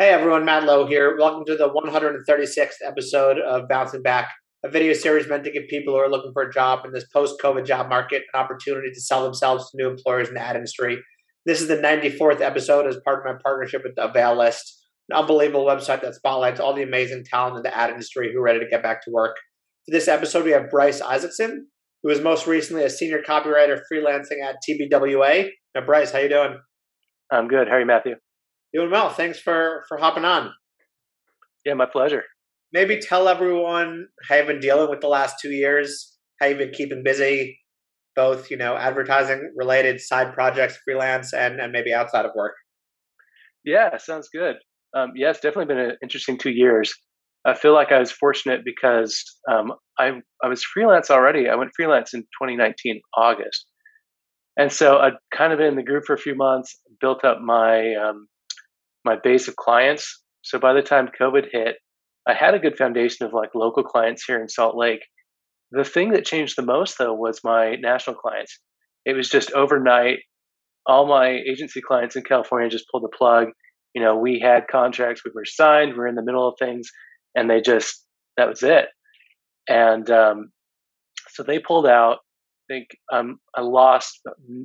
Hey everyone, Matt Lowe here. Welcome to the 136th episode of Bouncing Back, a video series meant to give people who are looking for a job in this post-COVID job market an opportunity to sell themselves to new employers in the ad industry. This is the 94th episode as part of my partnership with the Avail List, an unbelievable website that spotlights all the amazing talent in the ad industry who are ready to get back to work. For this episode, we have Bryce Isaacson, who was most recently a senior copywriter freelancing at TBWA. Now, Bryce, how you doing? I'm good. How are you, Matthew? Doing well. Thanks for for hopping on. Yeah, my pleasure. Maybe tell everyone how you've been dealing with the last two years, how you've been keeping busy, both you know advertising related side projects, freelance, and and maybe outside of work. Yeah, sounds good. Um, yeah, it's definitely been an interesting two years. I feel like I was fortunate because um, I I was freelance already. I went freelance in 2019 August, and so I'd kind of been in the group for a few months, built up my um, my base of clients. So by the time COVID hit, I had a good foundation of like local clients here in Salt Lake. The thing that changed the most though was my national clients. It was just overnight. All my agency clients in California just pulled the plug. You know, we had contracts, we were signed, we are in the middle of things, and they just that was it. And um, so they pulled out. I think um, I lost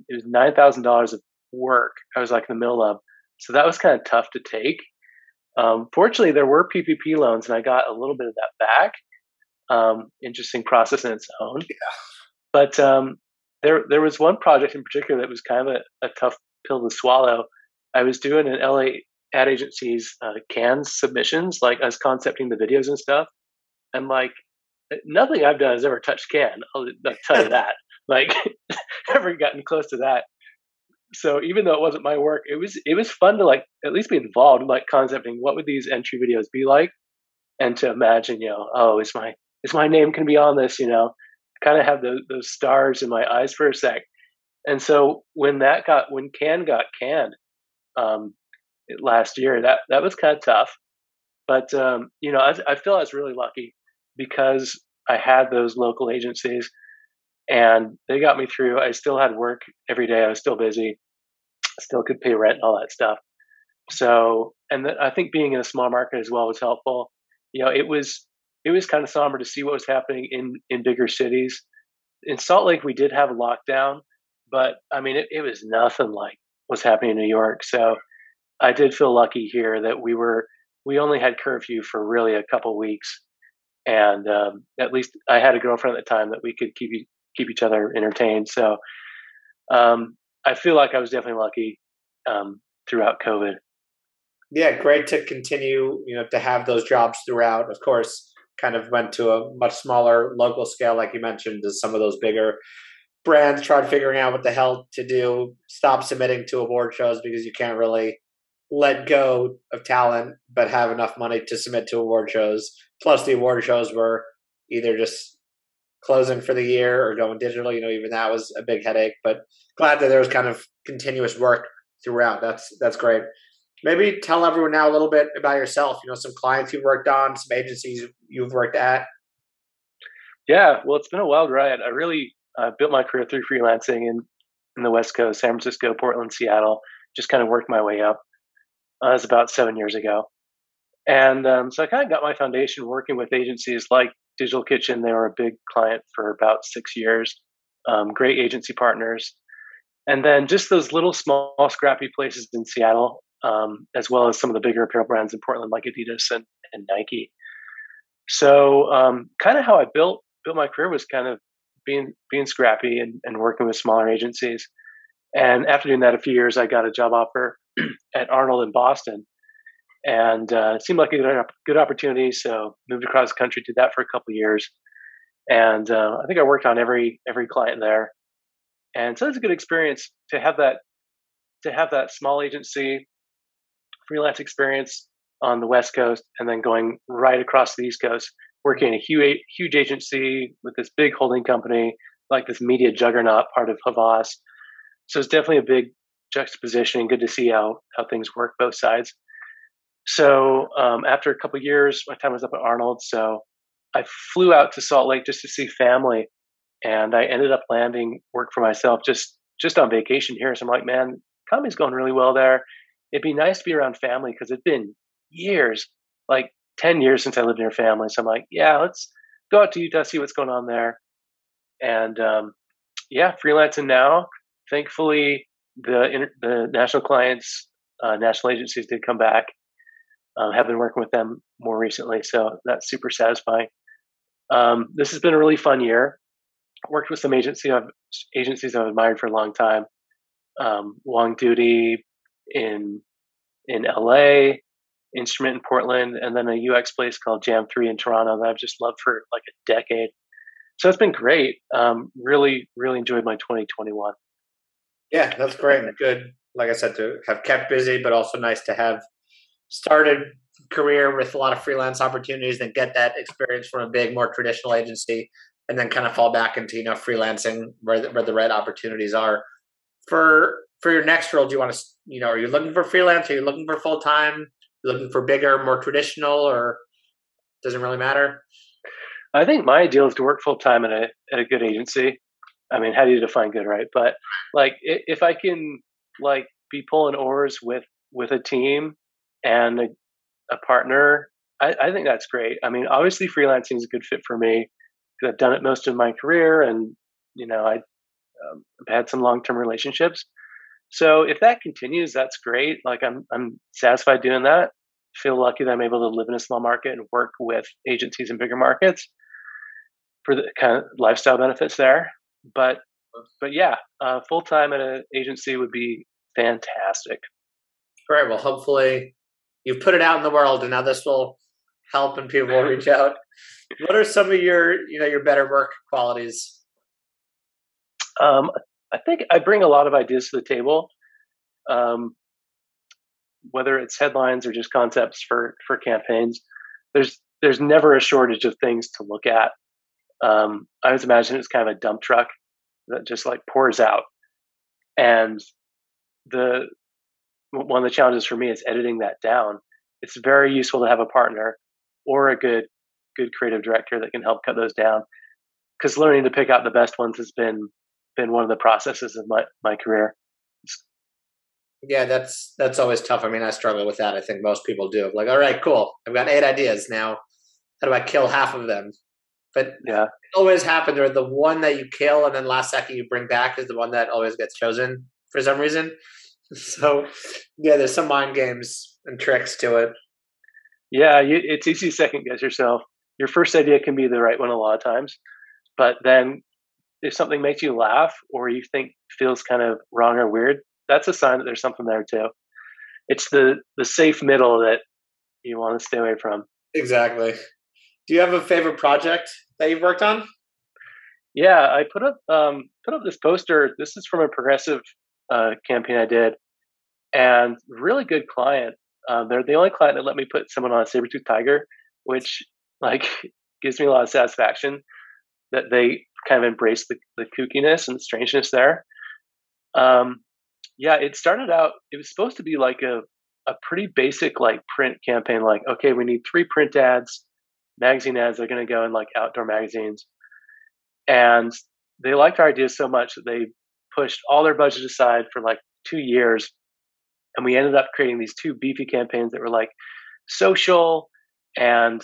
it was nine thousand dollars of work. I was like in the middle of so that was kind of tough to take. Um, fortunately, there were PPP loans, and I got a little bit of that back. Um, interesting process in its own. Yeah. But um, there, there was one project in particular that was kind of a, a, tough pill to swallow. I was doing an LA ad agency's uh, Cannes submissions, like I was concepting the videos and stuff, and like nothing I've done has ever touched Cannes. I'll, I'll tell you that. Like, ever gotten close to that so even though it wasn't my work, it was it was fun to like at least be involved in like concepting what would these entry videos be like, and to imagine, you know, oh, is my is my name can be on this, you know, kind of have those those stars in my eyes for a sec. And so when that got when Cannes got canned um, last year, that that was kind of tough. But um, you know, I, I feel I was really lucky because I had those local agencies and they got me through. I still had work every day. I was still busy, still could pay rent and all that stuff. So, and I think being in a small market as well was helpful. You know, it was it was kind of somber to see what was happening in in bigger cities. In Salt Lake, we did have a lockdown, but I mean, it, it was nothing like what's happening in New York. So, I did feel lucky here that we were we only had curfew for really a couple weeks, and um, at least I had a girlfriend at the time that we could keep keep each other entertained. So um, I feel like I was definitely lucky um, throughout COVID. Yeah, great to continue, you know, to have those jobs throughout. Of course, kind of went to a much smaller local scale, like you mentioned, as some of those bigger brands tried figuring out what the hell to do, stop submitting to award shows because you can't really let go of talent but have enough money to submit to award shows. Plus, the award shows were either just closing for the year or going digital. You know, even that was a big headache. But glad that there was kind of continuous work throughout. That's that's great. Maybe tell everyone now a little bit about yourself. You know, some clients you've worked on, some agencies you've worked at. Yeah, well, it's been a wild ride. I really uh, built my career through freelancing in in the West Coast, San Francisco, Portland, Seattle. Just kind of worked my way up. Uh, it was about seven years ago, and um, so I kind of got my foundation working with agencies like Digital Kitchen, they were a big client for about six years. Um, great agency partners. And then just those little small scrappy places in Seattle, um, as well as some of the bigger apparel brands in Portland like Adidas and, and Nike. So um, kind of how I built built my career was kind of being being scrappy and, and working with smaller agencies. And after doing that a few years, I got a job offer at Arnold in Boston, and uh, it seemed like a good, good opportunity. So moved across the country, did that for a couple years, and uh, I think I worked on every every client there, and so it's a good experience to have that to have that small agency freelance experience on the West Coast, and then going right across the East Coast, working in a huge huge agency with this big holding company, like this media juggernaut part of Havas. So it's definitely a big juxtaposition and good to see how how things work both sides. So um, after a couple years, my time was up at Arnold. So I flew out to Salt Lake just to see family, and I ended up landing work for myself just just on vacation here. So I'm like, man, economy's going really well there. It'd be nice to be around family because it'd been years, like 10 years since I lived near family. So I'm like, yeah, let's go out to Utah, see what's going on there. And um, yeah, freelancing now. Thankfully, the the national clients, uh, national agencies did come back. Uh, have been working with them more recently, so that's super satisfying. Um, this has been a really fun year. Worked with some agency I've, agencies I've admired for a long time. Um, Long Duty in in LA, Instrument in Portland, and then a UX place called Jam Three in Toronto that I've just loved for like a decade. So it's been great. Um, really, really enjoyed my 2021. Yeah, that's great. Good, like I said, to have kept busy, but also nice to have started career with a lot of freelance opportunities and get that experience from a big, more traditional agency, and then kind of fall back into you know freelancing where the, where the right opportunities are. For for your next role, do you want to you know are you looking for freelance? Are you looking for full time? Looking for bigger, more traditional, or doesn't really matter? I think my ideal is to work full time at a at a good agency. I mean, how do you define good, right? But like, if I can like be pulling oars with with a team and a, a partner, I, I, think that's great. I mean, obviously, freelancing is a good fit for me because I've done it most of my career, and you know, I, um, I've had some long term relationships. So if that continues, that's great. Like I'm I'm satisfied doing that. Feel lucky that I'm able to live in a small market and work with agencies in bigger markets for the kind of lifestyle benefits there. But but yeah, uh, full time at an agency would be fantastic. Great. Well, hopefully you've put it out in the world, and now this will help, and people will reach out. What are some of your you know your better work qualities? Um, I think I bring a lot of ideas to the table. Um, whether it's headlines or just concepts for for campaigns, there's there's never a shortage of things to look at um, I always imagine it's kind of a dump truck that just like pours out. And the one of the challenges for me is editing that down. It's very useful to have a partner or a good good creative director that can help cut those down. Because learning to pick out the best ones has been been one of the processes of my my career. Yeah, that's that's always tough. I mean, I struggle with that. I think most people do. Like, all right, cool. I've got eight ideas now. How do I kill half of them? But yeah, it always happens where the one that you kill and then last second you bring back is the one that always gets chosen for some reason. So yeah, there's some mind games and tricks to it. Yeah, you, it's easy to second guess yourself. Your first idea can be the right one a lot of times, but then if something makes you laugh or you think feels kind of wrong or weird, that's a sign that there's something there too. It's the the safe middle that you want to stay away from. Exactly. Do you have a favorite project that you've worked on? Yeah, I put up um, put up this poster. This is from a progressive uh, campaign I did, and really good client. Uh, they're the only client that let me put someone on a saber tooth tiger, which like gives me a lot of satisfaction that they kind of embrace the, the kookiness and the strangeness there. Um, yeah, it started out. It was supposed to be like a a pretty basic like print campaign. Like, okay, we need three print ads magazine ads They're going to go in like outdoor magazines. And they liked our idea so much that they pushed all their budget aside for like two years. And we ended up creating these two beefy campaigns that were like social. And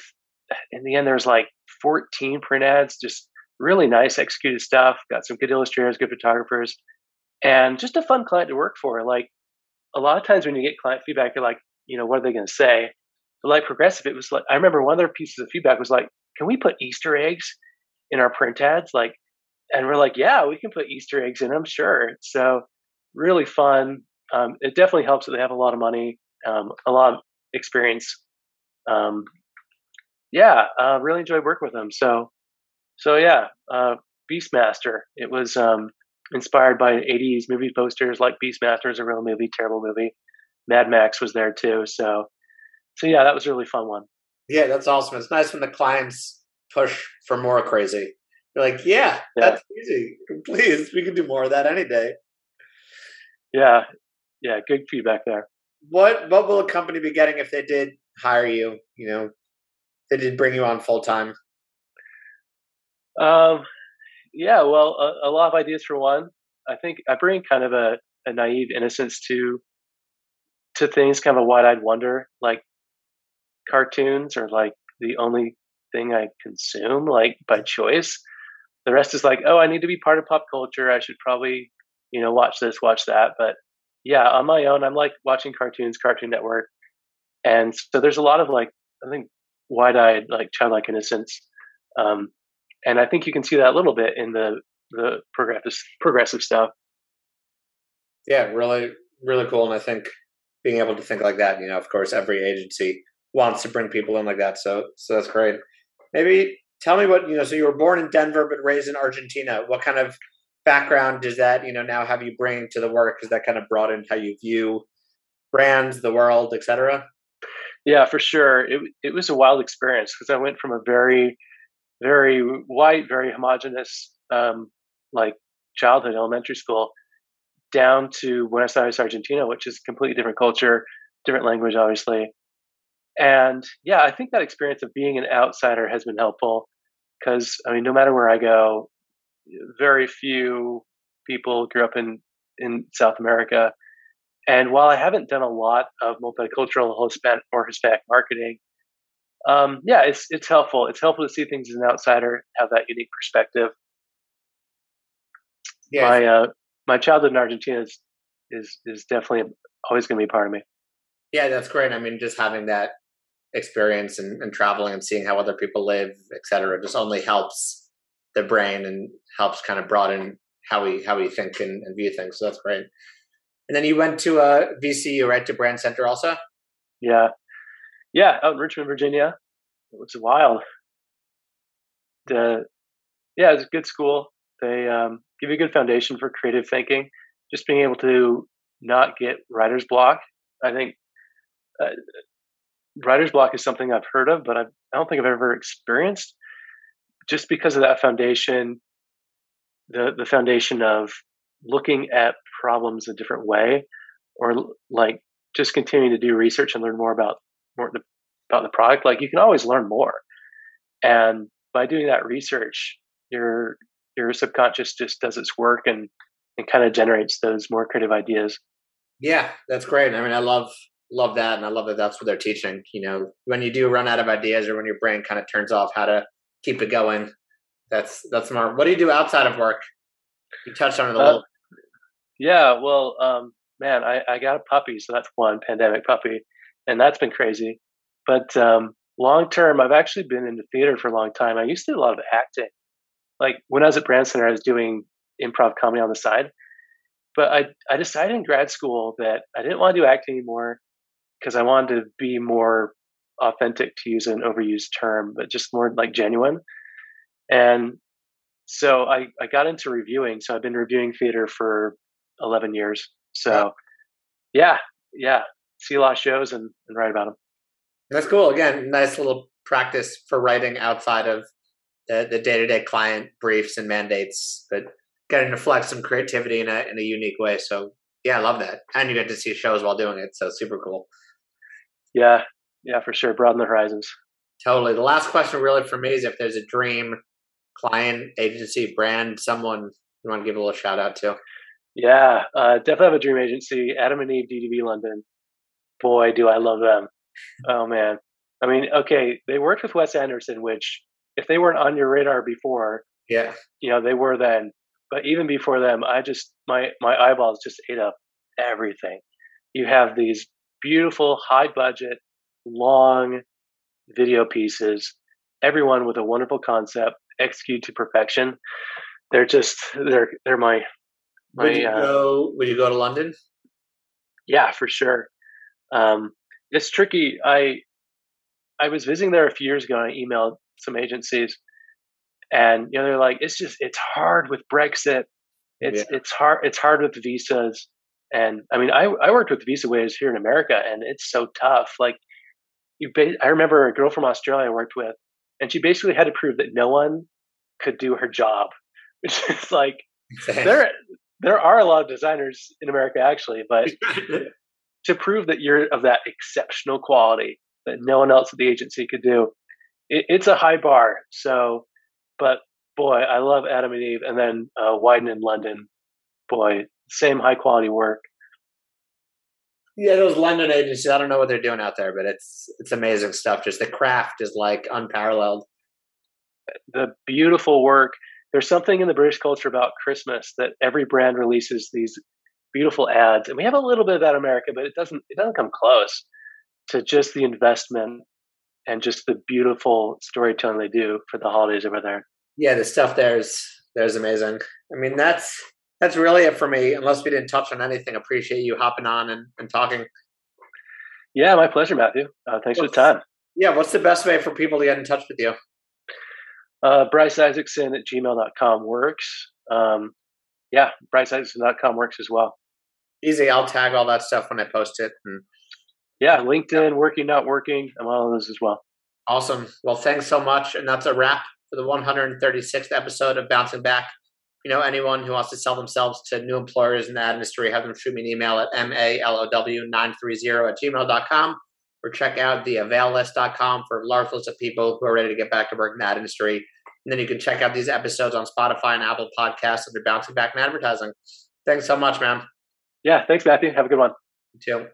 in the end, there was like 14 print ads, just really nice executed stuff. Got some good illustrators, good photographers, and just a fun client to work for. Like a lot of times when you get client feedback, you're like, you know, what are they going to say? But like progressive, it was like I remember one of their pieces of feedback was like, "Can we put Easter eggs in our print ads?" Like, and we're like, "Yeah, we can put Easter eggs in. I'm sure." So really fun. Um, it definitely helps that they have a lot of money, um, a lot of experience. Um, yeah, uh, really enjoyed working with them. So, so yeah, uh, Beastmaster. It was um, inspired by 80s movie posters like Beastmaster is a real movie, terrible movie. Mad Max was there too. So so yeah, that was a really fun one. Yeah, that's awesome. It's nice when the clients push for more crazy. You're like, yeah, yeah, that's easy. Please, we can do more of that any day. Yeah, yeah, good feedback there. What what will a company be getting if they did hire you? You know, they did bring you on full time. Um, yeah, well, a, a, lot of ideas for one. I think I bring kind of a, a naive innocence to to things, kind of a wide eyed wonder. Like cartoons are like the only thing I consume, like by choice. The rest is like, oh, I need to be part of pop culture. I should probably, you know, watch this, watch that. But yeah, on my own, I'm like watching cartoons, Cartoon Network, and so there's a lot of like, I think, wide-eyed, like childlike innocence, um, and I think you can see that a little bit in the the progressive progressive stuff. Yeah, really, really cool, and I think being able to think like that, you know, of course, every agency wants to bring people in like that, so so that's great. Maybe tell me what you know. So you were born in Denver but raised in Argentina. What kind of background does that you know now have you bring to the work? Because that kind of broadened how you view brands, the world, etc. Yeah, for sure. It it was a wild experience because I went from a very very white, very homogenous um, like childhood, elementary school, down to Buenos Aires, Argentina, which is a completely different culture, different language, obviously. And yeah, I think that experience of being an outsider has been helpful because I mean, no matter where I go, very few people grew up in in South America. And while I haven't done a lot of multicultural Hispanic or Hispanic marketing, um, yeah, it's it's helpful. It's helpful to see things as an outsider, have that unique perspective. Yes. My uh, my childhood in Argentina is is is definitely always going to be part of me. Yeah, that's great. I mean, just having that experience and, and traveling and seeing how other people live, et cetera, just only helps the brain and helps kind of broaden how we how we think and, and view things. So that's great. And then you went to uh, VCU, right, to Brandcenter also? Yeah. Yeah, out in Richmond, Virginia. It was wild. The, yeah, it's a good school. They um, give you a good foundation for creative thinking. Just being able to not get writer's block. I think uh, writer's block is something I've heard of, but I do not think I've ever experienced. Just because of that foundation, the the foundation of looking at problems a different way, or like just continuing to do research and learn more about more the, about the product. Like you can always learn more, and by doing that research, your your subconscious just does its work and and kind of generates those more creative ideas. Yeah, that's great. I mean, I love love that, and I love that that's what they're teaching. You know, when you do run out of ideas, or when your brain kind of turns off, how to keep it going. That's that's smart. What do you do outside of work? You touched on it a uh, little. Yeah, well, um, man, I, I got a puppy, so that's one pandemic puppy, and that's been crazy. But um, long term, I've actually been in the theater for a long time. I used to do a lot of acting. Like when I was at Brandcenter, I was doing improv comedy on the side. But I I decided in grad school that I didn't want to do acting anymore because I wanted to be more authentic, to use an overused term, but just more like genuine. And so I, I got into reviewing. So I've been reviewing theater for 11 years. So yeah, yeah, see a lot of shows and, and write about them. That's cool. Again, nice little practice for writing outside of the, the day-to-day client briefs and mandates, but getting to flex some creativity in a, in a unique way. So yeah, I love that. And you get to see shows while doing it. So super cool. Yeah, yeah, for sure. Broaden the horizons. Totally. The last question, really, for me is if there's a dream client, agency, brand, someone you want to give a little shout out to. Yeah, uh, definitely have a dream agency. Adam and Eve, DDB London. Boy, do I love them. Oh man. I mean, okay, they worked with Wes Anderson, which if they weren't on your radar before, yeah, you know, they were then. But even before them, I just my my eyeballs just ate up everything. You have these beautiful, high budget, long video pieces, everyone with a wonderful concept, executed to perfection. They're just they're they're my my. Would you uh, go? Would you go to London? Yeah, for sure. Um, it's tricky. I I was visiting there a few years ago, and I emailed some agencies, and you know they're like, it's just it's hard with Brexit. It's yeah. it's hard it's hard with visas. And I mean, I, I worked with visa waivers here in America, and it's so tough. Like, you, ba- I remember a girl from Australia I worked with, and she basically had to prove that no one could do her job, which is like there there are a lot of designers in America actually, but to prove that you're of that exceptional quality that no one else at the agency could do, it, it's a high bar. So, but boy, I love Adam and Eve, and then uh, Wieden in London. Boy, same high quality work. Yeah, those London agencies. I don't know what they're doing out there, but it's it's amazing stuff. Just the craft is like unparalleled. The beautiful work. There's something in the British culture about Christmas that every brand releases these beautiful ads, and we have a little bit of that in America, but it doesn't it doesn't come close to just the investment and just the beautiful storytelling they do for the holidays over there. Yeah, the stuff there's there's amazing. I mean, that's that's really it for me. Unless we didn't touch on anything, appreciate you hopping on and, and talking. Yeah, my pleasure, Matthew. Uh, thanks what's, for the time. Yeah, what's the best way for people to get in touch with you? Uh, Bryce Isaacson at gmail.com works. Um, yeah, bryceisaacson.com works as well. Easy. I'll tag all that stuff when I post it. And yeah, LinkedIn, working, not working. I'm all of those as well. Awesome. Well, thanks so much. And that's a wrap for the 136th episode of Bouncing Back you know, anyone who wants to sell themselves to new employers in the ad industry, have them shoot me an email at malow930 at gmail.com or check out the availlist.com for large list of people who are ready to get back to work in the ad industry. And then you can check out these episodes on Spotify and Apple Podcasts under Bouncing Back in Advertising. Thanks so much, man. Yeah, thanks, Matthew. Have a good one. You too.